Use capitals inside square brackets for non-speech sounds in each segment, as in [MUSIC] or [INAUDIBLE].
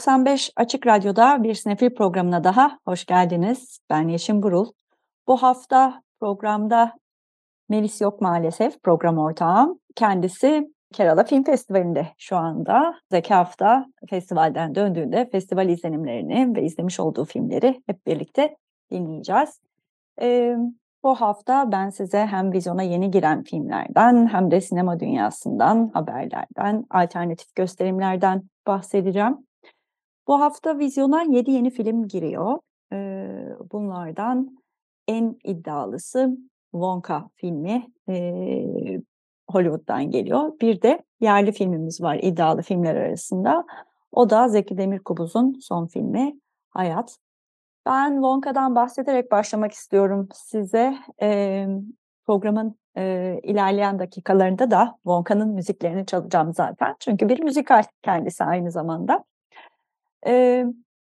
95 Açık Radyo'da bir sinefil programına daha hoş geldiniz. Ben Yeşim Burul. Bu hafta programda Melis yok maalesef program ortağım. Kendisi Kerala Film Festivali'nde şu anda. Zeki hafta festivalden döndüğünde festival izlenimlerini ve izlemiş olduğu filmleri hep birlikte dinleyeceğiz. Ee, bu hafta ben size hem vizyona yeni giren filmlerden hem de sinema dünyasından, haberlerden, alternatif gösterimlerden bahsedeceğim. Bu hafta vizyona 7 yeni film giriyor. Ee, bunlardan en iddialısı Wonka filmi ee, Hollywood'dan geliyor. Bir de yerli filmimiz var iddialı filmler arasında. O da Zeki Demirkubuz'un son filmi Hayat. Ben Wonka'dan bahsederek başlamak istiyorum size. E, programın e, ilerleyen dakikalarında da Wonka'nın müziklerini çalacağım zaten. Çünkü bir müzikal kendisi aynı zamanda. E,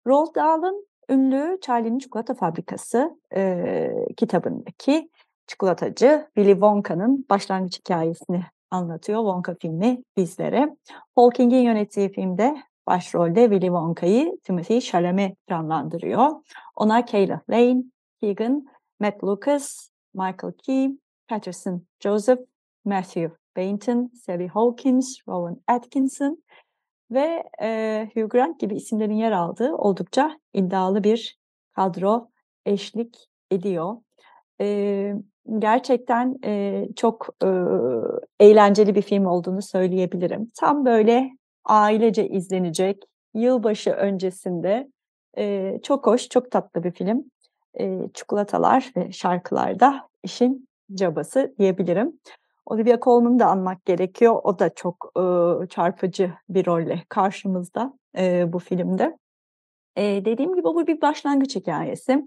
Roald Dahl'ın ünlü Charlie'nin Çikolata Fabrikası e, kitabındaki çikolatacı Willy Wonka'nın başlangıç hikayesini anlatıyor Wonka filmi bizlere. Paul King'in yönettiği filmde başrolde Willy Wonka'yı Timothy Chalamet canlandırıyor. Ona Kayla Lane, Keegan, Matt Lucas, Michael Key, Patterson Joseph, Matthew Bainton, Sally Hawkins, Rowan Atkinson ve e, Hugh Grant gibi isimlerin yer aldığı oldukça iddialı bir kadro eşlik ediyor. E, gerçekten e, çok e, eğlenceli bir film olduğunu söyleyebilirim. Tam böyle ailece izlenecek, yılbaşı öncesinde e, çok hoş, çok tatlı bir film. E, çikolatalar ve şarkılar da işin cabası diyebilirim. Olivia Colman'ı da anmak gerekiyor. O da çok e, çarpıcı bir rolle karşımızda e, bu filmde. E, dediğim gibi bu bir başlangıç hikayesi.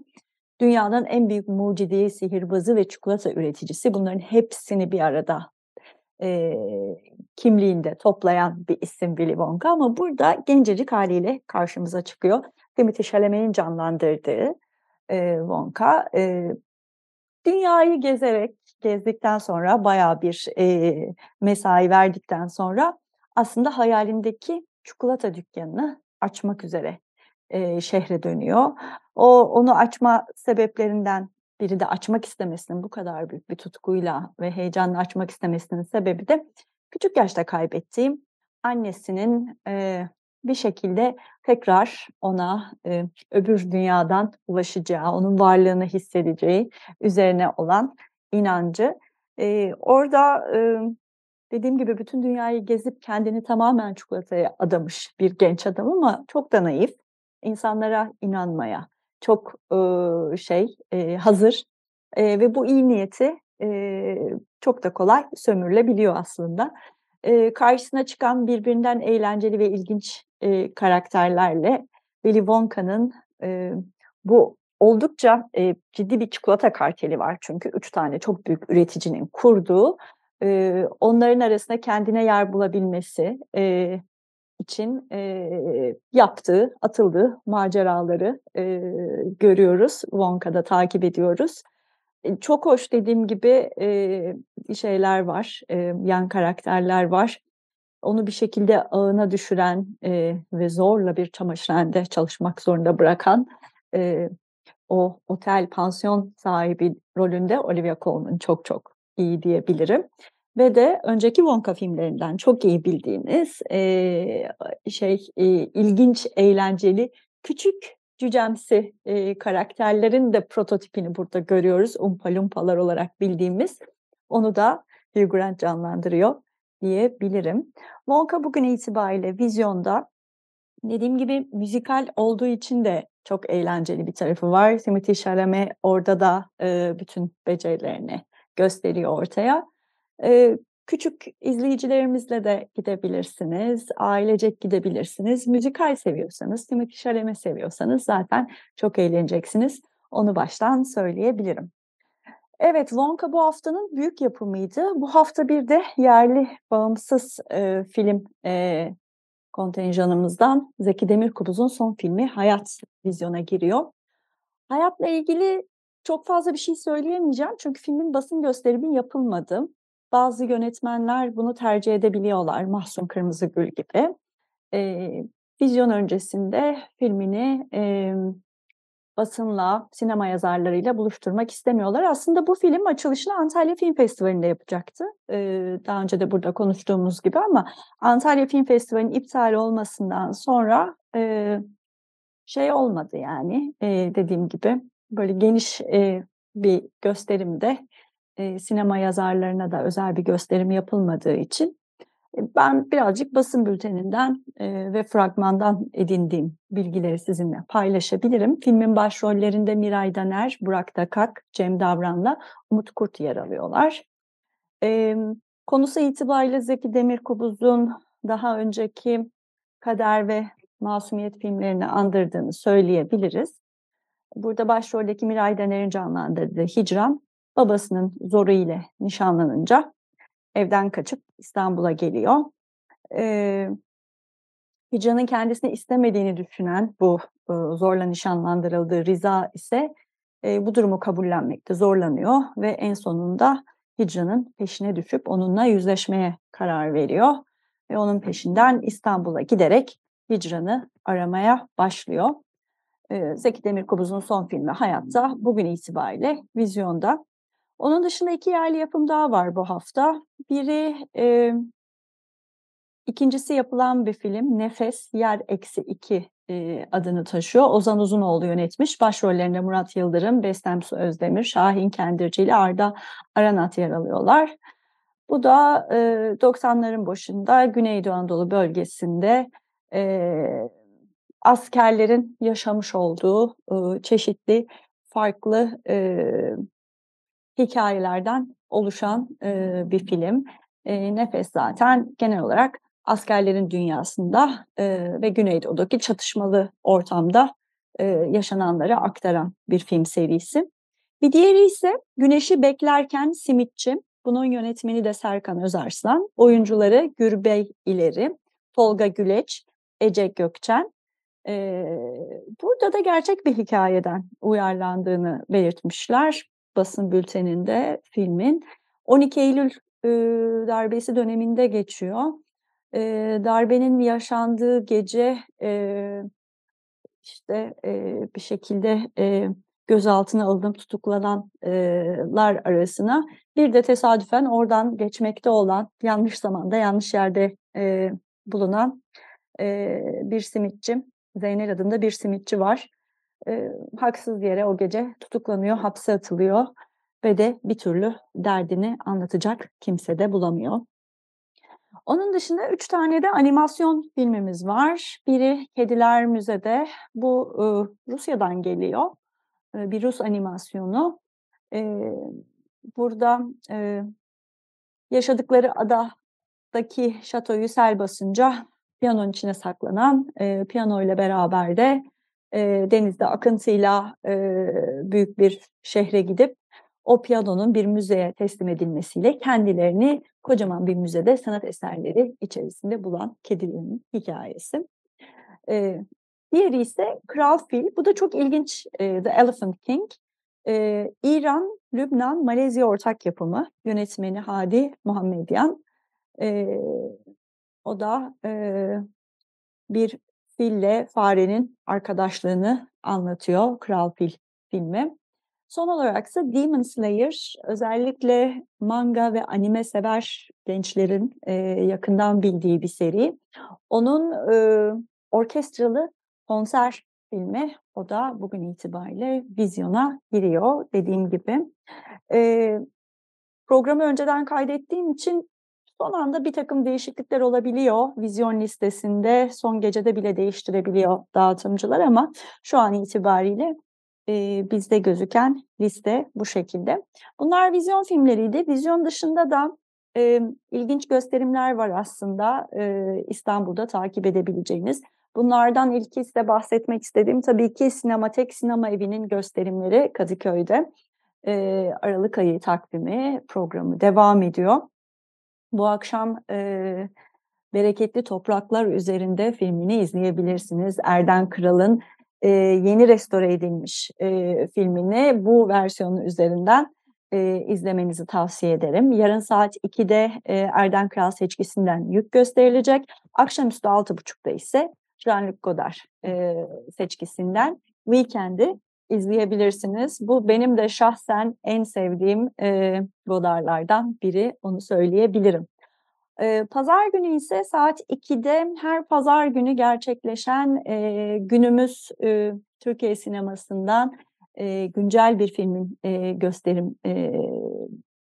Dünyanın en büyük mucidi, sihirbazı ve çikolata üreticisi bunların hepsini bir arada e, kimliğinde toplayan bir isim Willy Wonka ama burada gencecik haliyle karşımıza çıkıyor. Timothy Chalamet'in canlandırdığı e, Wonka e, dünyayı gezerek gezdikten sonra bayağı bir e, mesai verdikten sonra aslında hayalindeki çikolata dükkanını açmak üzere e, şehre dönüyor. O onu açma sebeplerinden biri de açmak istemesinin bu kadar büyük bir tutkuyla ve heyecanla açmak istemesinin sebebi de küçük yaşta kaybettiğim annesinin e, bir şekilde tekrar ona e, öbür dünyadan ulaşacağı, onun varlığını hissedeceği üzerine olan inancı. E, orada e, dediğim gibi bütün dünyayı gezip kendini tamamen çikolataya adamış bir genç adam ama çok da naif. insanlara inanmaya, çok e, şey e, hazır e, ve bu iyi niyeti e, çok da kolay sömürülebiliyor aslında. E, karşısına çıkan birbirinden eğlenceli ve ilginç e, karakterlerle Willy Wonka'nın e, bu oldukça e, ciddi bir çikolata karteli var çünkü üç tane çok büyük üreticinin kurduğu e, onların arasında kendine yer bulabilmesi e, için e, yaptığı, atıldığı maceraları e, görüyoruz. Wonka'da takip ediyoruz. E, çok hoş dediğim gibi e, şeyler var, e, yan karakterler var. Onu bir şekilde ağına düşüren e, ve zorla bir çamaşırhanede çalışmak zorunda bırakan e, o otel, pansiyon sahibi rolünde Olivia Colman çok çok iyi diyebilirim ve de önceki Wonka filmlerinden çok iyi bildiğiniz e, şey e, ilginç, eğlenceli, küçük cücemsi e, karakterlerin de prototipini burada görüyoruz. Umpa Lumpalar olarak bildiğimiz. Onu da Hugh Grant canlandırıyor diyebilirim. Wonka bugün itibariyle vizyonda dediğim gibi müzikal olduğu için de çok eğlenceli bir tarafı var. Timothy Chalamet orada da e, bütün becerilerini gösteriyor ortaya. E, küçük izleyicilerimizle de gidebilirsiniz, ailecek gidebilirsiniz. Müzikal seviyorsanız, Timothy Chalamet seviyorsanız zaten çok eğleneceksiniz. Onu baştan söyleyebilirim. Evet, Wonka bu haftanın büyük yapımıydı. Bu hafta bir de yerli bağımsız e, film e, kontenjanımızdan Zeki Demirkubuz'un son filmi Hayat vizyona giriyor. Hayatla ilgili çok fazla bir şey söyleyemeyeceğim çünkü filmin basın gösterimi yapılmadı. Bazı yönetmenler bunu tercih edebiliyorlar, Mahsun Kırmızıgül gibi. E, vizyon öncesinde filmini e, basınla, sinema yazarlarıyla buluşturmak istemiyorlar. Aslında bu film açılışını Antalya Film Festivali'nde yapacaktı. Ee, daha önce de burada konuştuğumuz gibi ama Antalya Film Festivali'nin iptal olmasından sonra e, şey olmadı yani e, dediğim gibi böyle geniş e, bir gösterimde e, sinema yazarlarına da özel bir gösterim yapılmadığı için ben birazcık basın bülteninden e, ve fragmandan edindiğim bilgileri sizinle paylaşabilirim. Filmin başrollerinde Miray Daner, Burak Dakak, Cem Davran'la Umut Kurt yer alıyorlar. E, konusu itibariyle Zeki Demirkubuz'un daha önceki Kader ve Masumiyet filmlerini andırdığını söyleyebiliriz. Burada başroldeki Miray Daner'in canlandırdığı Hicran, babasının zoru ile nişanlanınca evden kaçıp İstanbul'a geliyor. Ee, Hicran'ın kendisini istemediğini düşünen bu e, zorla nişanlandırıldığı Riza ise e, bu durumu kabullenmekte zorlanıyor ve en sonunda Hicran'ın peşine düşüp onunla yüzleşmeye karar veriyor. Ve onun peşinden İstanbul'a giderek Hicran'ı aramaya başlıyor. E, Zeki Demirkubuz'un son filmi Hayatta bugün itibariyle vizyonda. Onun dışında iki yerli yapım daha var bu hafta. Biri e, ikincisi yapılan bir film Nefes Yer Eksi İki e, adını taşıyor. Ozan Uzunoğlu yönetmiş. Başrollerinde Murat Yıldırım, Bestem Su Özdemir, Şahin Kendirci ile Arda Aranat yer alıyorlar. Bu da e, 90'ların başında Güneydoğu Anadolu bölgesinde e, askerlerin yaşamış olduğu e, çeşitli farklı e, hikayelerden oluşan e, bir film. E, Nefes zaten genel olarak askerlerin dünyasında e, ve Güneydoğu'daki çatışmalı ortamda e, yaşananları aktaran bir film serisi. Bir diğeri ise Güneşi Beklerken Simitçi. Bunun yönetmeni de Serkan Özarslan. Oyuncuları Gürbey İleri, Tolga Güleç, Ece Gökçen. Ee, burada da gerçek bir hikayeden uyarlandığını belirtmişler basın bülteninde filmin 12 Eylül e, darbesi döneminde geçiyor. E, darbenin yaşandığı gece e, işte e, bir şekilde e, gözaltına alınıp tutuklananlar arasına bir de tesadüfen oradan geçmekte olan yanlış zamanda yanlış yerde e, bulunan e, bir simitçi Zeynel adında bir simitçi var e, haksız yere o gece tutuklanıyor, hapse atılıyor ve de bir türlü derdini anlatacak kimse de bulamıyor. Onun dışında üç tane de animasyon filmimiz var. Biri Kediler Müze'de. Bu e, Rusya'dan geliyor. E, bir Rus animasyonu. E, burada e, yaşadıkları adadaki şatoyu sel basınca piyanonun içine saklanan e, piyano ile beraber de e, denizde akıntıyla e, büyük bir şehre gidip o piyanonun bir müzeye teslim edilmesiyle kendilerini kocaman bir müzede sanat eserleri içerisinde bulan kedilerin hikayesi. E, diğeri ise Kral Fil. Bu da çok ilginç. E, The Elephant King. E, İran, Lübnan, Malezya ortak yapımı. Yönetmeni Hadi Muhammedyan. E, o da e, bir fille farenin arkadaşlığını anlatıyor Kral Fil filmi. Son olarak ise Demon Slayer özellikle manga ve anime sever gençlerin e, yakından bildiği bir seri. Onun e, orkestralı konser filmi o da bugün itibariyle vizyona giriyor dediğim gibi. E, programı önceden kaydettiğim için Son anda bir takım değişiklikler olabiliyor. Vizyon listesinde son gecede bile değiştirebiliyor dağıtımcılar ama şu an itibariyle e, bizde gözüken liste bu şekilde. Bunlar vizyon filmleriydi. Vizyon dışında da e, ilginç gösterimler var aslında e, İstanbul'da takip edebileceğiniz. Bunlardan ilki size bahsetmek istediğim tabii ki Sinematek Sinema Evi'nin gösterimleri Kadıköy'de. E, Aralık ayı takvimi programı devam ediyor. Bu akşam e, Bereketli Topraklar üzerinde filmini izleyebilirsiniz. Erden Kral'ın e, yeni restore edilmiş e, filmini bu versiyonu üzerinden e, izlemenizi tavsiye ederim. Yarın saat 2'de e, Erden Kral seçkisinden yük gösterilecek. Akşamüstü 6.30'da ise Jean-Luc Godard e, seçkisinden Weekend'i izleyebilirsiniz. Bu benim de şahsen en sevdiğim e, Godard'lardan biri, onu söyleyebilirim. E, pazar günü ise saat 2'de her pazar günü gerçekleşen e, günümüz e, Türkiye sinemasından e, güncel bir filmin e, gösterim e,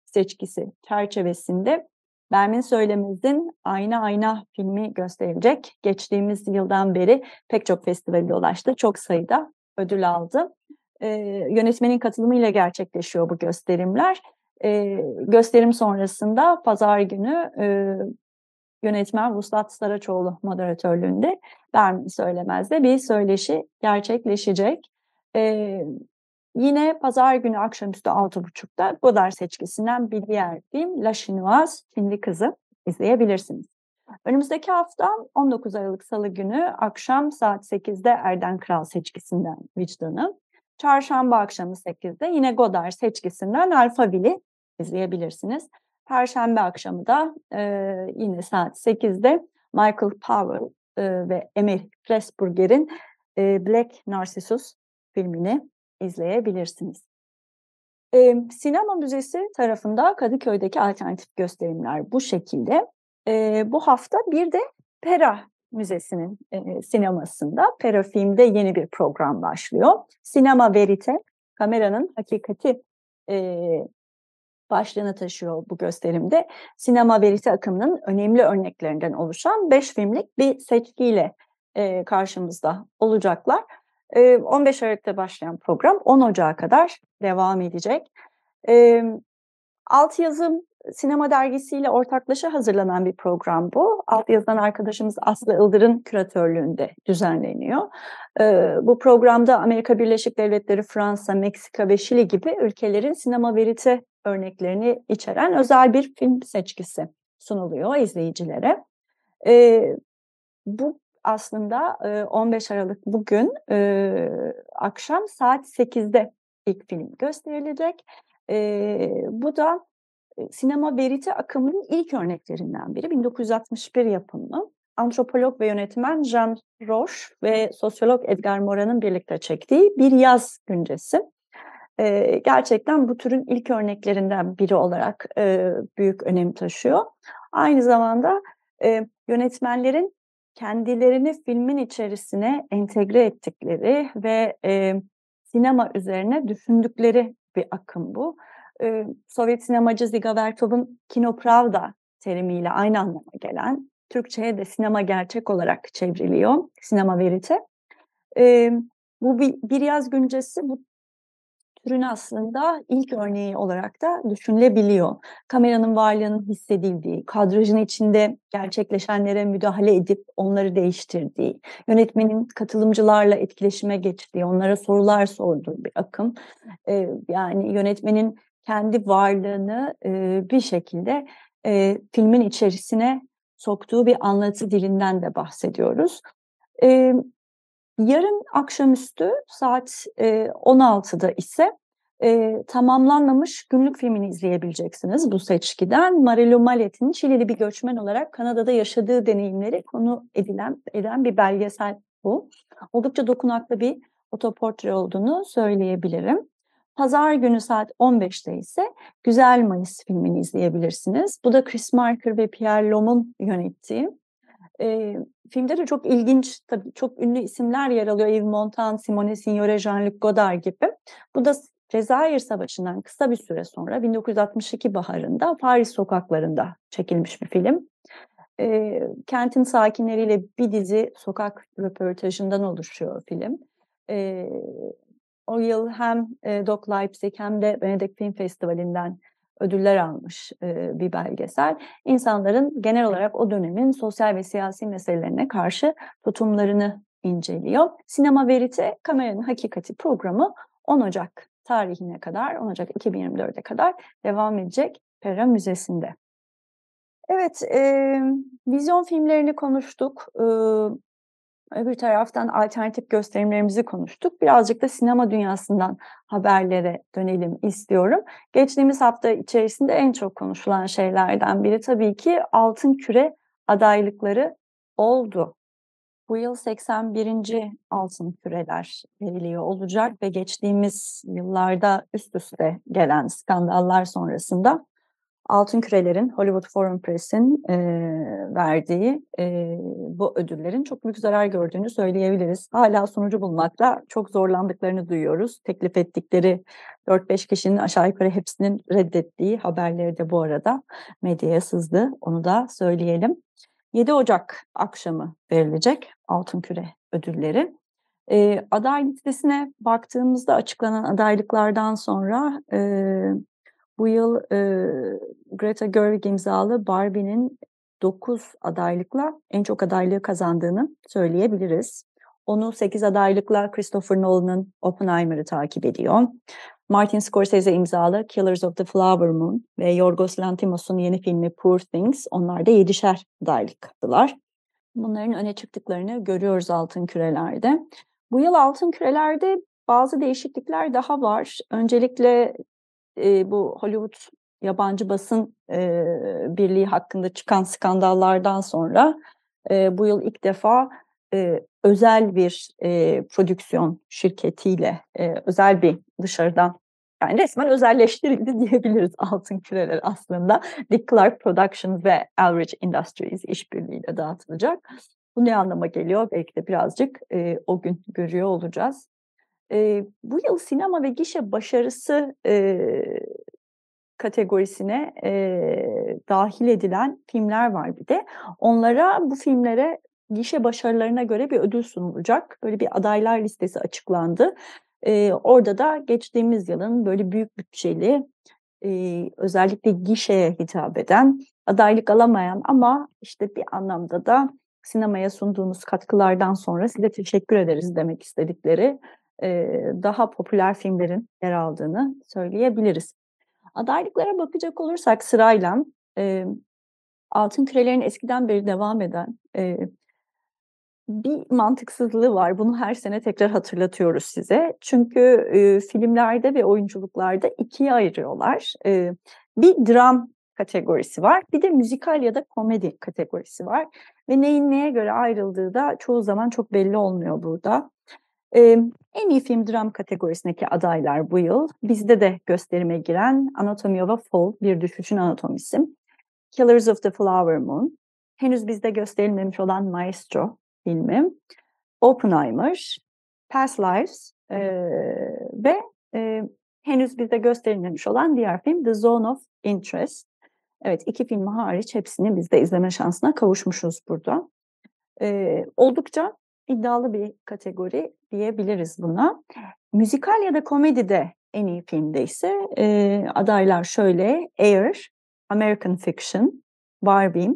seçkisi çerçevesinde Bermin Söylemez'in Ayna Ayna filmi gösterilecek. Geçtiğimiz yıldan beri pek çok festivale ulaştı. Çok sayıda ödül aldı. E, yönetmenin katılımıyla gerçekleşiyor bu gösterimler. E, gösterim sonrasında pazar günü e, yönetmen Vuslat Saraçoğlu moderatörlüğünde Bermin Söylemez'de bir söyleşi gerçekleşecek. E, Yine pazar günü akşamüstü 6.30'da Godard seçkisinden bir diğer film La Chinoise, Çinli Kızı izleyebilirsiniz. Önümüzdeki hafta 19 Aralık Salı günü akşam saat 8'de Erden Kral seçkisinden Vicdan'ı, çarşamba akşamı 8'de yine Godard seçkisinden Alphaville'i izleyebilirsiniz. Perşembe akşamı da e, yine saat 8'de Michael Powell e, ve Emil Pressburger'in e, Black Narcissus filmini izleyebilirsiniz. E, Sinema Müzesi tarafında Kadıköy'deki alternatif gösterimler bu şekilde. E, bu hafta bir de Pera Müzesi'nin e, sinemasında Pera Film'de yeni bir program başlıyor. Sinema Verite, kameranın hakikati e, başlığını taşıyor bu gösterimde. Sinema Verite akımının önemli örneklerinden oluşan beş filmlik bir seçkiyle e, karşımızda olacaklar. 15 Aralık'ta başlayan program 10 Ocağı kadar devam edecek. Alt yazım sinema dergisiyle ortaklaşa hazırlanan bir program bu. Alt yazılan arkadaşımız Aslı Ildır'ın küratörlüğünde düzenleniyor. Bu programda Amerika Birleşik Devletleri, Fransa, Meksika ve Şili gibi ülkelerin sinema verite örneklerini içeren özel bir film seçkisi sunuluyor izleyicilere. Bu aslında 15 Aralık bugün akşam saat 8'de ilk film gösterilecek. Bu da sinema verite akımının ilk örneklerinden biri. 1961 yapımı. Antropolog ve yönetmen Jean Roche ve sosyolog Edgar Morin'in birlikte çektiği bir yaz güncesi. gerçekten bu türün ilk örneklerinden biri olarak büyük önem taşıyor. Aynı zamanda yönetmenlerin kendilerini filmin içerisine entegre ettikleri ve e, sinema üzerine düşündükleri bir akım bu. Sovyet sinemacı Ziga Vertov'un Kinopravda terimiyle aynı anlama gelen, Türkçe'ye de sinema gerçek olarak çevriliyor, sinema verite. Bu bir, bir yaz güncesi bu türün aslında ilk örneği olarak da düşünülebiliyor. Kameranın varlığının hissedildiği, kadrajın içinde gerçekleşenlere müdahale edip onları değiştirdiği, yönetmenin katılımcılarla etkileşime geçtiği, onlara sorular sorduğu bir akım. Ee, yani yönetmenin kendi varlığını e, bir şekilde e, filmin içerisine soktuğu bir anlatı dilinden de bahsediyoruz. E, Yarın akşamüstü saat e, 16'da ise e, tamamlanmamış günlük filmini izleyebileceksiniz bu seçkiden. Marilu Malet'in Çilili bir göçmen olarak Kanada'da yaşadığı deneyimleri konu edilen eden bir belgesel bu. Oldukça dokunaklı bir otoportre olduğunu söyleyebilirim. Pazar günü saat 15'te ise Güzel Mayıs filmini izleyebilirsiniz. Bu da Chris Marker ve Pierre Lom'un yönettiği e, filmde de çok ilginç, tabii çok ünlü isimler yer alıyor. Yves Montand, Simone Signore, Jean-Luc Godard gibi. Bu da Cezayir Savaşı'ndan kısa bir süre sonra 1962 baharında Paris sokaklarında çekilmiş bir film. E, kentin sakinleriyle bir dizi sokak röportajından oluşuyor film. E, o yıl hem e, Doc Leipzig hem de Venedik Film Festivali'nden ödüller almış e, bir belgesel. İnsanların genel olarak o dönemin sosyal ve siyasi meselelerine karşı tutumlarını inceliyor. Sinema Verite Kameranın Hakikati programı 10 Ocak tarihine kadar, 10 Ocak 2024'e kadar devam edecek Pera Müzesi'nde. Evet, e, vizyon filmlerini konuştuk. E, öbür taraftan alternatif gösterimlerimizi konuştuk. Birazcık da sinema dünyasından haberlere dönelim istiyorum. Geçtiğimiz hafta içerisinde en çok konuşulan şeylerden biri tabii ki Altın Küre adaylıkları oldu. Bu yıl 81. altın küreler veriliyor olacak ve geçtiğimiz yıllarda üst üste gelen skandallar sonrasında altın kürelerin Hollywood Foreign Press'in e, verdiği e, bu ödüllerin çok büyük zarar gördüğünü söyleyebiliriz. Hala sonucu bulmakla çok zorlandıklarını duyuyoruz. Teklif ettikleri 4-5 kişinin aşağı yukarı hepsinin reddettiği haberleri de bu arada medyaya sızdı. Onu da söyleyelim. 7 Ocak akşamı verilecek Altın Küre ödülleri. E, aday listesine baktığımızda açıklanan adaylıklardan sonra e, bu yıl e, Greta Gerwig imzalı Barbie'nin 9 adaylıkla en çok adaylığı kazandığını söyleyebiliriz. Onu 8 adaylıkla Christopher Nolan'ın Oppenheimer'ı takip ediyor. Martin Scorsese imzalı Killers of the Flower Moon ve Yorgos Lanthimos'un yeni filmi Poor Things onlar da yedişer adaylık kaptılar. Bunların öne çıktıklarını görüyoruz altın kürelerde. Bu yıl altın kürelerde bazı değişiklikler daha var. Öncelikle e, bu Hollywood yabancı basın e, birliği hakkında çıkan skandallardan sonra e, bu yıl ilk defa e, özel bir e, prodüksiyon şirketiyle e, özel bir dışarıdan yani resmen özelleştirildi [LAUGHS] diyebiliriz altın küreler aslında. Dick Clark Productions ve Elridge Industries işbirliğiyle dağıtılacak. Bu ne anlama geliyor? Belki de birazcık e, o gün görüyor olacağız. E, bu yıl sinema ve gişe başarısı e, kategorisine e, dahil edilen filmler var bir de. Onlara bu filmlere gişe başarılarına göre bir ödül sunulacak. Böyle bir adaylar listesi açıklandı. E, orada da geçtiğimiz yılın böyle büyük bütçeli e, özellikle gişeye hitap eden adaylık alamayan ama işte bir anlamda da sinemaya sunduğunuz katkılardan sonra size teşekkür ederiz demek istedikleri daha popüler filmlerin yer aldığını söyleyebiliriz. Adaylıklara bakacak olursak sırayla Altın Kürelerin eskiden beri devam eden bir mantıksızlığı var. Bunu her sene tekrar hatırlatıyoruz size. Çünkü e, filmlerde ve oyunculuklarda ikiye ayırıyorlar. E, bir dram kategorisi var. Bir de müzikal ya da komedi kategorisi var. Ve neyin neye göre ayrıldığı da çoğu zaman çok belli olmuyor burada. Ee, en iyi film dram kategorisindeki adaylar bu yıl. Bizde de gösterime giren Anatomy of a Fall, Bir Düşüşün Anatomisi. Killers of the Flower Moon. Henüz bizde gösterilmemiş olan Maestro filmi. Oppenheimer, Past Lives e, ve e, henüz bizde gösterilmemiş olan diğer film The Zone of Interest. Evet iki filmi hariç hepsini biz de izleme şansına kavuşmuşuz burada. E, oldukça iddialı bir kategori diyebiliriz buna. Müzikal ya da komedide en iyi filmde ise e, adaylar şöyle Air, American Fiction, Barbie,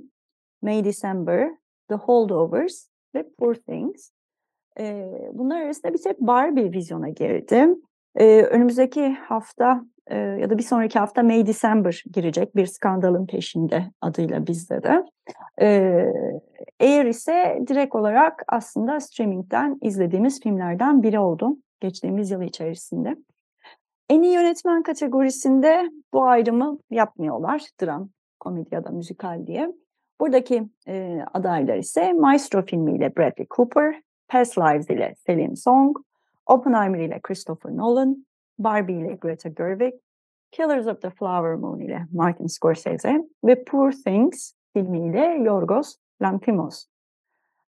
May December, The Holdovers ve Poor Things. E, bunlar arasında bir tek Barbie vizyona girdi. E, önümüzdeki hafta e, ya da bir sonraki hafta May December girecek bir skandalın peşinde adıyla bizde de. E, Air ise direkt olarak aslında streamingden izlediğimiz filmlerden biri oldu geçtiğimiz yıl içerisinde. En iyi yönetmen kategorisinde bu ayrımı yapmıyorlar. Dram, komedi ya da müzikal diye. Buradaki e, adaylar ise Maestro filmiyle Bradley Cooper, Past Lives ile Celine Song, Oppenheimer ile Christopher Nolan, Barbie ile Greta Gerwig, Killers of the Flower Moon ile Martin Scorsese ve Poor Things filmiyle Yorgos Lanthimos.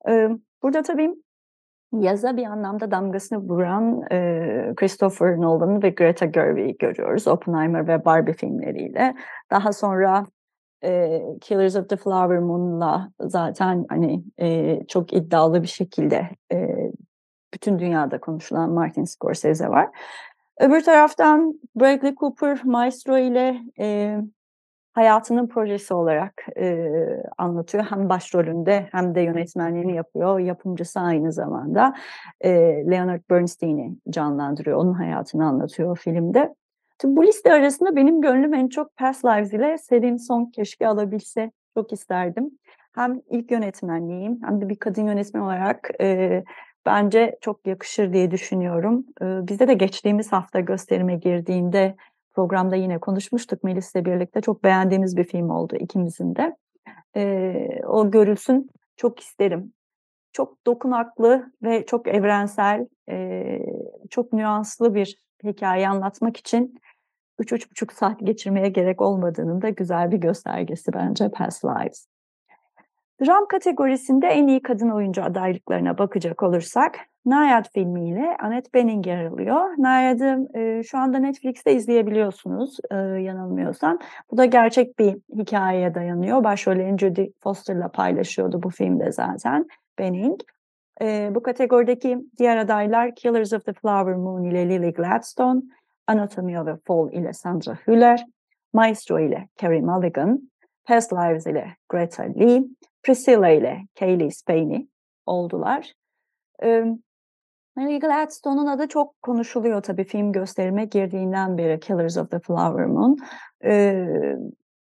Ee, burada tabii yaza bir anlamda damgasını vuran e, Christopher Nolan ve Greta Gerwig'i görüyoruz. Oppenheimer ve Barbie filmleriyle. Daha sonra e, Killers of the Flower Moon'la zaten hani e, çok iddialı bir şekilde e, bütün dünyada konuşulan Martin Scorsese var. Öbür taraftan Bradley Cooper Maestro ile e, hayatının projesi olarak e, anlatıyor. Hem başrolünde hem de yönetmenliğini yapıyor. Yapımcısı aynı zamanda e, Leonard Bernstein'i canlandırıyor. Onun hayatını anlatıyor filmde. Tabii bu liste arasında benim gönlüm en çok Past Lives ile Selin Song keşke alabilse çok isterdim. Hem ilk yönetmenliğim hem de bir kadın yönetmen olarak e, bence çok yakışır diye düşünüyorum. Bizde de geçtiğimiz hafta gösterime girdiğinde programda yine konuşmuştuk Melis'le birlikte. Çok beğendiğimiz bir film oldu ikimizin de. O görülsün çok isterim. Çok dokunaklı ve çok evrensel, çok nüanslı bir hikaye anlatmak için 3-3,5 saat geçirmeye gerek olmadığının da güzel bir göstergesi bence Past Lives. Dram kategorisinde en iyi kadın oyuncu adaylıklarına bakacak olursak Nayad filmiyle Annette Bening yer alıyor. Nayad'ı e, şu anda Netflix'te izleyebiliyorsunuz e, yanılmıyorsam. Bu da gerçek bir hikayeye dayanıyor. Başrollerini Judy Foster'la paylaşıyordu bu filmde zaten Bening. E, bu kategorideki diğer adaylar Killers of the Flower Moon ile Lily Gladstone, Anatomy of a Fall ile Sandra Hüller, Maestro ile Carey Mulligan, Past Lives ile Greta Lee, Priscilla ile Kaylee Spainey oldular. Mary Gladstone'un adı çok konuşuluyor tabii film gösterime girdiğinden beri Killers of the Flower Moon. Ee,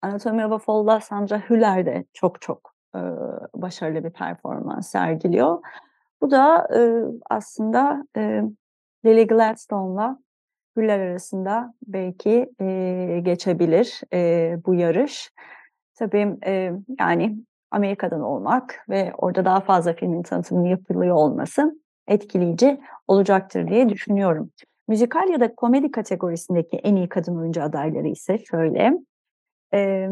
Anatomy of a Fall'da Sandra Hüller de çok çok e, başarılı bir performans sergiliyor. Bu da e, aslında e, Lily Gladstone'la Hüller arasında belki e, geçebilir e, bu yarış. Tabii e, yani Amerika'dan olmak ve orada daha fazla filmin tanıtımını yapılıyor olması etkileyici olacaktır diye düşünüyorum. Müzikal ya da komedi kategorisindeki en iyi kadın oyuncu adayları ise şöyle. E,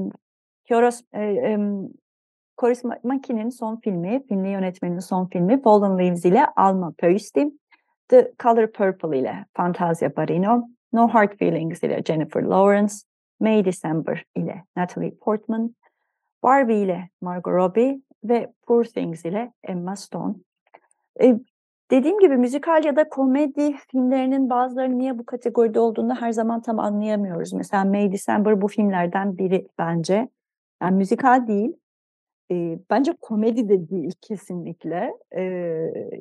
Kioros, e, e, Maki'nin son filmi, filmli yönetmenin son filmi Fallen Leaves ile Alma Pöysti, The Color Purple ile Fantasia Barino, No Hard Feelings ile Jennifer Lawrence, May December ile Natalie Portman, Barbie ile Margot Robbie ve Poor Things ile Emma Stone. E, dediğim gibi müzikal ya da komedi filmlerinin bazılarının niye bu kategoride olduğunu her zaman tam anlayamıyoruz. Mesela May December bu filmlerden biri bence. Yani müzikal değil. E, bence komedi de değil kesinlikle. E,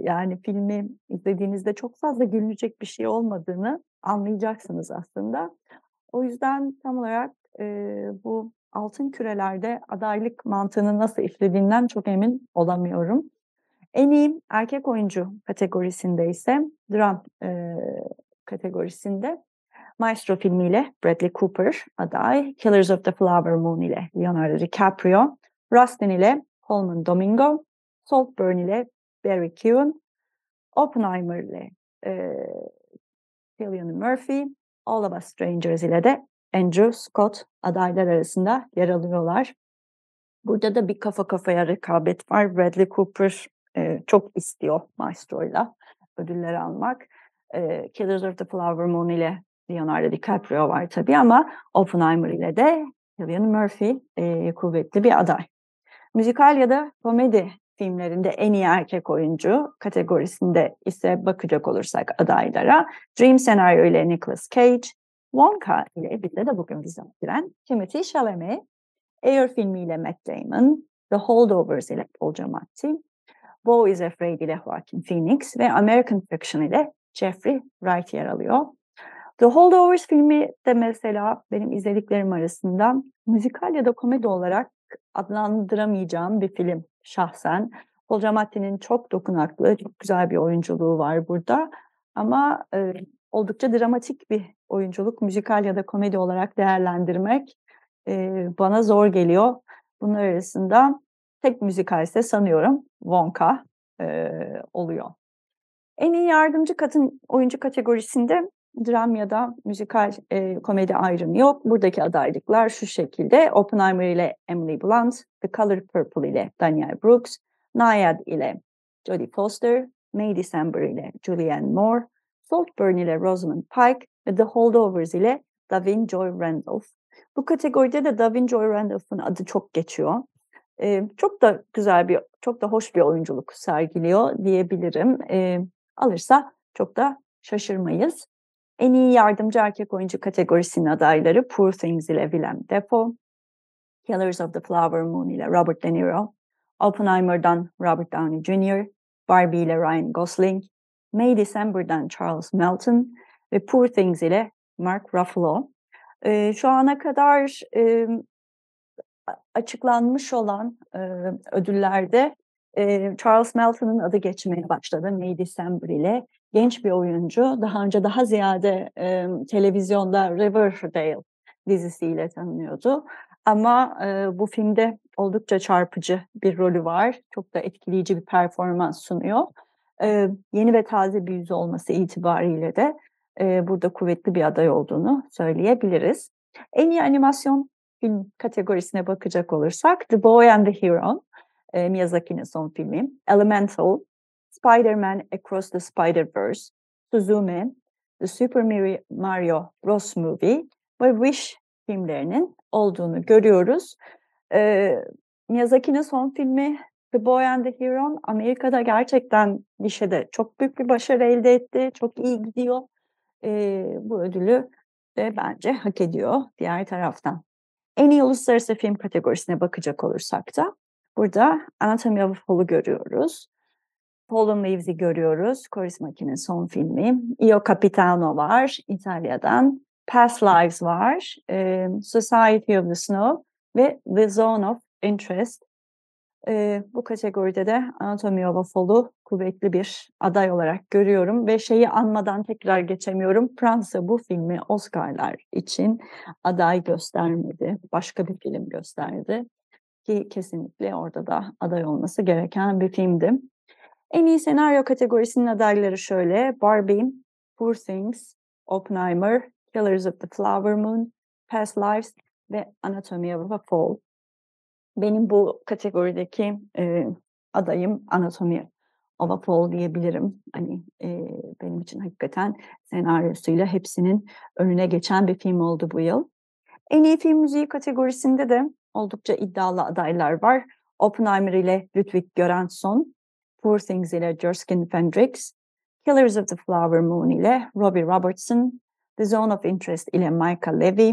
yani filmi izlediğinizde çok fazla gülünecek bir şey olmadığını anlayacaksınız aslında. O yüzden tam olarak e, bu altın kürelerde adaylık mantığını nasıl işlediğinden çok emin olamıyorum. En iyi erkek oyuncu kategorisinde ise dram e, kategorisinde Maestro filmiyle Bradley Cooper aday, Killers of the Flower Moon ile Leonardo DiCaprio, Rustin ile Coleman Domingo, Saltburn ile Barry Keoghan, Oppenheimer ile e, Cillian Murphy, All of Us Strangers ile de Andrew Scott adaylar arasında yer alıyorlar. Burada da bir kafa kafaya rekabet var. Bradley Cooper e, çok istiyor Maestro'yla ödüller almak. E, Killers of the Flower Moon ile Leonardo DiCaprio var tabii ama Oppenheimer ile de Cillian Murphy e, kuvvetli bir aday. Müzikal ya da komedi filmlerinde en iyi erkek oyuncu kategorisinde ise bakacak olursak adaylara Dream Senaryo ile Nicolas Cage, Wonka ile bize de bugün vizyona giren Timothy Chalamet, Air filmiyle Matt Damon, The Holdovers ile Paul Giamatti, Beau is Afraid ile Joaquin Phoenix ve American Fiction ile Jeffrey Wright yer alıyor. The Holdovers filmi de mesela benim izlediklerim arasında müzikal ya da komedi olarak adlandıramayacağım bir film şahsen. Paul Giamatti'nin çok dokunaklı, çok güzel bir oyunculuğu var burada. Ama e, oldukça dramatik bir oyunculuk, müzikal ya da komedi olarak değerlendirmek e, bana zor geliyor. Bunlar arasında tek müzikal ise sanıyorum Wonka e, oluyor. En iyi yardımcı kadın oyuncu kategorisinde dram ya da müzikal e, komedi ayrımı yok. Buradaki adaylıklar şu şekilde. Oppenheimer ile Emily Blunt, The Color Purple ile Danielle Brooks, Nayad ile Jodie Foster, May December ile Julianne Moore, Saltburn ile Rosamund Pike The Holdovers ile Davin Joy Randolph. Bu kategoride de Davin Joy Randolph'un adı çok geçiyor. Ee, çok da güzel bir, çok da hoş bir oyunculuk sergiliyor diyebilirim. Ee, alırsa çok da şaşırmayız. En iyi yardımcı erkek oyuncu kategorisinin adayları Poor Things ile Willem Dafoe, Killers of the Flower Moon ile Robert De Niro, Oppenheimer'dan Robert Downey Jr., Barbie ile Ryan Gosling, May December'dan Charles Melton ve Poor Things ile Mark Ruffalo. E, şu ana kadar e, açıklanmış olan e, ödüllerde e, Charles Melton'ın adı geçmeye başladı May December ile. Genç bir oyuncu. Daha önce daha ziyade e, televizyonda Riverdale dizisiyle tanınıyordu. Ama e, bu filmde oldukça çarpıcı bir rolü var. Çok da etkileyici bir performans sunuyor. E, yeni ve taze bir yüzü olması itibariyle de e, burada kuvvetli bir aday olduğunu söyleyebiliriz. En iyi animasyon film kategorisine bakacak olursak The Boy and the Hero, e, Miyazaki'nin son filmi, Elemental, Spider-Man Across the Spider-Verse, Suzume, The Super Mario Bros. Movie ve Wish filmlerinin olduğunu görüyoruz. E, Miyazaki'nin son filmi The Boy and the Hero Amerika'da gerçekten gişede çok büyük bir başarı elde etti. Çok iyi gidiyor. E, bu ödülü de bence hak ediyor diğer taraftan. En iyi uluslararası film kategorisine bakacak olursak da burada Anatomy of Fall'u görüyoruz. Fallen Leaves'i görüyoruz. Coris Maki'nin son filmi. Io Capitano var İtalya'dan. Past Lives var. E, Society of the Snow ve The Zone of Interest. E, bu kategoride de Anatomy of Fall'u kuvvetli bir aday olarak görüyorum ve şeyi anmadan tekrar geçemiyorum. Fransa bu filmi Oscar'lar için aday göstermedi. Başka bir film gösterdi ki kesinlikle orada da aday olması gereken bir filmdi. En iyi senaryo kategorisinin adayları şöyle. Barbie, Poor Things, Oppenheimer, Killers of the Flower Moon, Past Lives ve Anatomy of a Fall. Benim bu kategorideki e, adayım Anatomy of a Fall diyebilirim. Hani e, benim için hakikaten senaryosuyla hepsinin önüne geçen bir film oldu bu yıl. En iyi film müziği kategorisinde de oldukça iddialı adaylar var. Oppenheimer ile Ludwig Göransson, Poor Things ile Jerskin Fendrix, Killers of the Flower Moon ile Robbie Robertson, The Zone of Interest ile Michael Levy,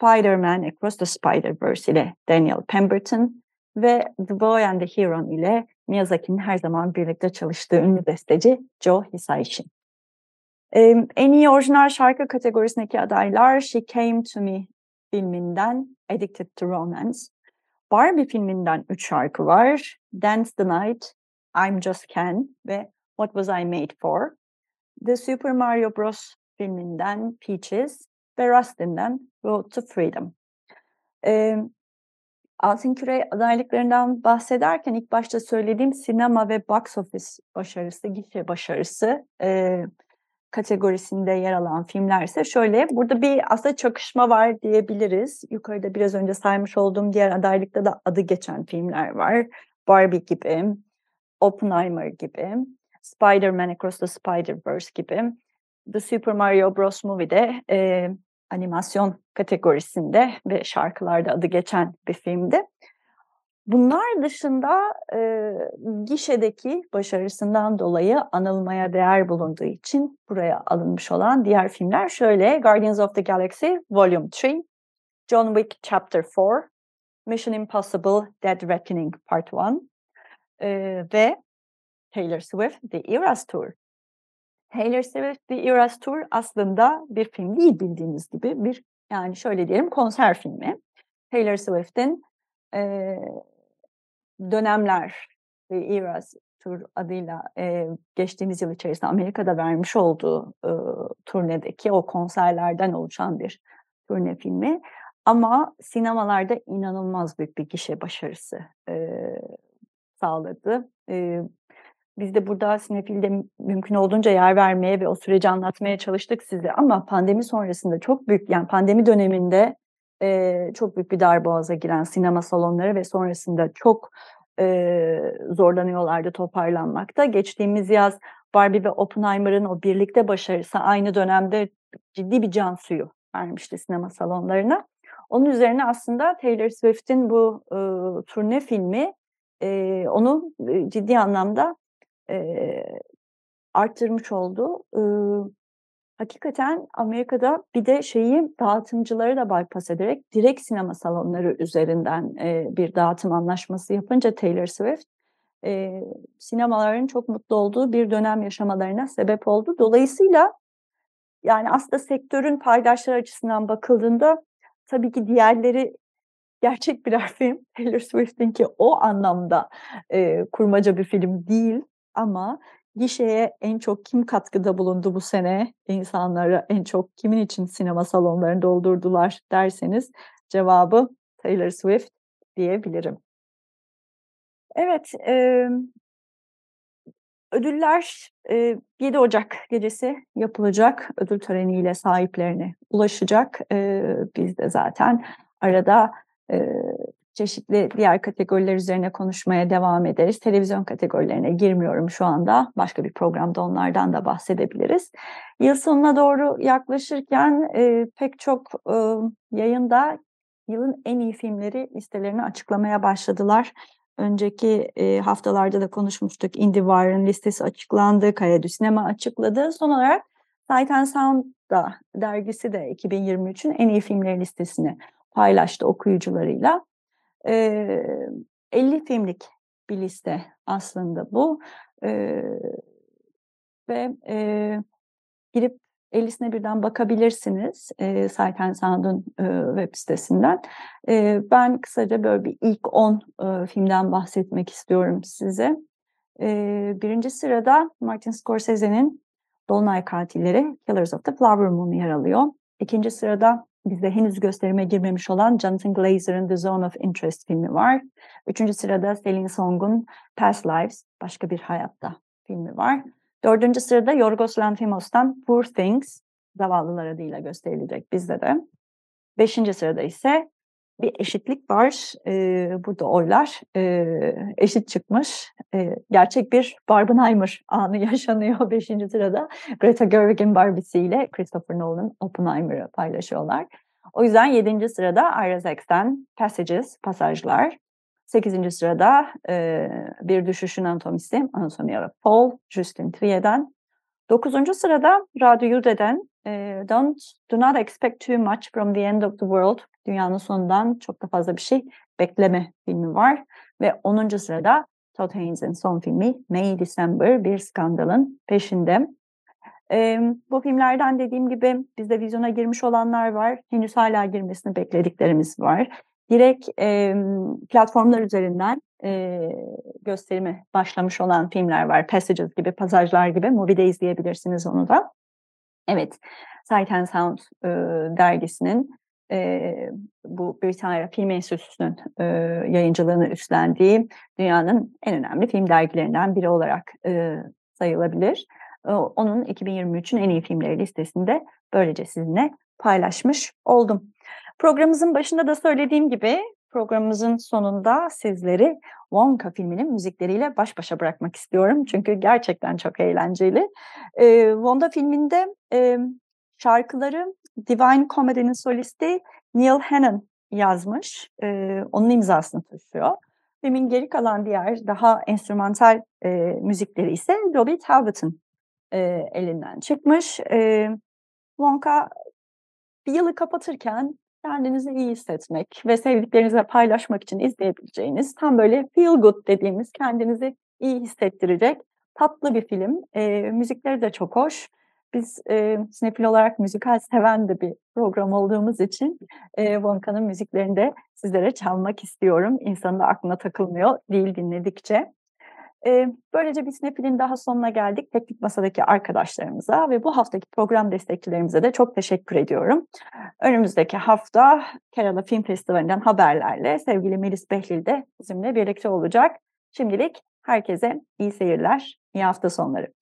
Spider-Man Across the Spider-Verse ile Daniel Pemberton ve The Boy and the Hero ile Miyazaki'nin her zaman birlikte çalıştığı ünlü besteci Joe Hisaishi. Ee, en iyi orijinal şarkı kategorisindeki adaylar She Came to Me filminden Addicted to Romance, Barbie filminden üç şarkı var. Dance the Night, I'm Just Ken ve What Was I Made For? The Super Mario Bros. filminden Peaches ve Rustin'den Road to Freedom. Ee, Altın Küre adaylıklarından bahsederken ilk başta söylediğim sinema ve box office başarısı, gişe başarısı e, kategorisinde yer alan filmler ise şöyle, burada bir aslında çakışma var diyebiliriz. Yukarıda biraz önce saymış olduğum diğer adaylıkta da adı geçen filmler var. Barbie gibi, Oppenheimer gibi, Spider-Man Across the Spider-Verse gibi, The Super Mario Bros. Movie'de e, animasyon kategorisinde ve şarkılarda adı geçen bir filmdi. Bunlar dışında e, gişedeki başarısından dolayı anılmaya değer bulunduğu için buraya alınmış olan diğer filmler şöyle. Guardians of the Galaxy Volume 3, John Wick Chapter 4, Mission Impossible Dead Reckoning Part 1 e, ve Taylor Swift The Eras Tour. Taylor Swift The Eras Tour aslında bir film değil bildiğiniz gibi bir yani şöyle diyelim konser filmi. Taylor Swift'in e, dönemler ve Eras Tour adıyla e, geçtiğimiz yıl içerisinde Amerika'da vermiş olduğu e, turnedeki o konserlerden oluşan bir turne filmi. Ama sinemalarda inanılmaz büyük bir gişe başarısı e, sağladı. E, biz de burada Sinefil'de mümkün olduğunca yer vermeye ve o süreci anlatmaya çalıştık size. Ama pandemi sonrasında çok büyük, yani pandemi döneminde e, çok büyük bir darboğaza giren sinema salonları ve sonrasında çok e, zorlanıyorlardı toparlanmakta. Geçtiğimiz yaz Barbie ve Oppenheimer'ın o birlikte başarısı aynı dönemde ciddi bir can suyu vermişti sinema salonlarına. Onun üzerine aslında Taylor Swift'in bu e, turne filmi e, onu ciddi anlamda e, arttırmış oldu. E, hakikaten Amerika'da bir de şeyi dağıtımcıları da bypass ederek direkt sinema salonları üzerinden e, bir dağıtım anlaşması yapınca Taylor Swift e, sinemaların çok mutlu olduğu bir dönem yaşamalarına sebep oldu. Dolayısıyla yani aslında sektörün paydaşları açısından bakıldığında tabii ki diğerleri gerçek birer film. [LAUGHS] Taylor Swift'inki o anlamda e, kurmaca bir film değil ama gişeye en çok kim katkıda bulundu bu sene? İnsanları en çok kimin için sinema salonlarını doldurdular derseniz cevabı Taylor Swift diyebilirim. Evet, e, ödüller e, 7 Ocak gecesi yapılacak. Ödül töreniyle sahiplerine ulaşacak. E, biz de zaten arada e, çeşitli diğer kategoriler üzerine konuşmaya devam ederiz. Televizyon kategorilerine girmiyorum şu anda. Başka bir programda onlardan da bahsedebiliriz. Yıl sonuna doğru yaklaşırken e, pek çok e, yayında yılın en iyi filmleri listelerini açıklamaya başladılar. Önceki e, haftalarda da konuşmuştuk. IndieWire'ın listesi açıklandı, Kaya Sinema açıkladı. Son olarak Sight Sound da dergisi de 2023'ün en iyi filmleri listesini paylaştı okuyucularıyla. E, 50 filmlik bir liste aslında bu. E, ve e, girip 50'sine birden bakabilirsiniz e, Sight and Sound'un e, web sitesinden. E, ben kısaca böyle bir ilk 10 e, filmden bahsetmek istiyorum size. E, birinci sırada Martin Scorsese'nin Dolunay Katilleri Killers of the Flower Moon yer alıyor. İkinci sırada bizde henüz gösterime girmemiş olan Jonathan Glazer'ın The Zone of Interest filmi var. Üçüncü sırada Celine Song'un Past Lives, Başka Bir Hayatta filmi var. Dördüncü sırada Yorgos Lanthimos'tan Poor Things, Zavallılar adıyla gösterilecek bizde de. Beşinci sırada ise bir eşitlik var. Ee, burada oylar e, eşit çıkmış. E, gerçek bir Barbenheimer anı [LAUGHS] yaşanıyor beşinci sırada. Greta Gerwig'in Barbie'si ile Christopher Nolan Oppenheimer'ı paylaşıyorlar. O yüzden yedinci sırada Ira Zex'ten Passages, Pasajlar. Sekizinci sırada e, Bir Düşüşün Anatomisi, Anatomia Paul, Justin Trier'den. Dokuzuncu sırada Radyo Yude'den Don't, Do Not Expect Too Much From The End of the World, Dünyanın Sonundan Çok da Fazla Bir Şey Bekleme filmi var. Ve onuncu sırada Todd Haynes'in son filmi May December, Bir Skandalın Peşinde. E, bu filmlerden dediğim gibi bizde vizyona girmiş olanlar var. Henüz hala girmesini beklediklerimiz var direkt e, platformlar üzerinden e, gösterimi başlamış olan filmler var. Passages gibi, Pasajlar gibi. Movie'de izleyebilirsiniz onu da. Evet, Sight and Sound e, dergisinin e, bu Britanya Film Enstitüsü'nün e, yayıncılığını üstlendiği dünyanın en önemli film dergilerinden biri olarak e, sayılabilir. E, onun 2023'ün en iyi filmleri listesinde böylece sizinle paylaşmış oldum. Programımızın başında da söylediğim gibi programımızın sonunda sizleri Wonka filminin müzikleriyle baş başa bırakmak istiyorum. Çünkü gerçekten çok eğlenceli. E, Wonka filminde e, şarkıları Divine Comedy'nin solisti Neil Hannon yazmış. E, onun imzasını taşıyor. Filmin geri kalan diğer daha enstrümantal e, müzikleri ise Robbie Talbot'ın e, elinden çıkmış. E, Wonka bir yılı kapatırken kendinizi iyi hissetmek ve sevdiklerinizle paylaşmak için izleyebileceğiniz tam böyle feel good dediğimiz kendinizi iyi hissettirecek tatlı bir film. E, müzikleri de çok hoş. Biz e, sinefil olarak müzikal seven de bir program olduğumuz için e, Wonka'nın müziklerini de sizlere çalmak istiyorum. İnsanın da aklına takılmıyor değil dinledikçe. E, böylece bir Sinefil'in daha sonuna geldik. Teknik Masa'daki arkadaşlarımıza ve bu haftaki program destekçilerimize de çok teşekkür ediyorum. Önümüzdeki hafta Kerala Film Festivali'nden haberlerle sevgili Melis Behlil de bizimle birlikte olacak. Şimdilik herkese iyi seyirler, iyi hafta sonları.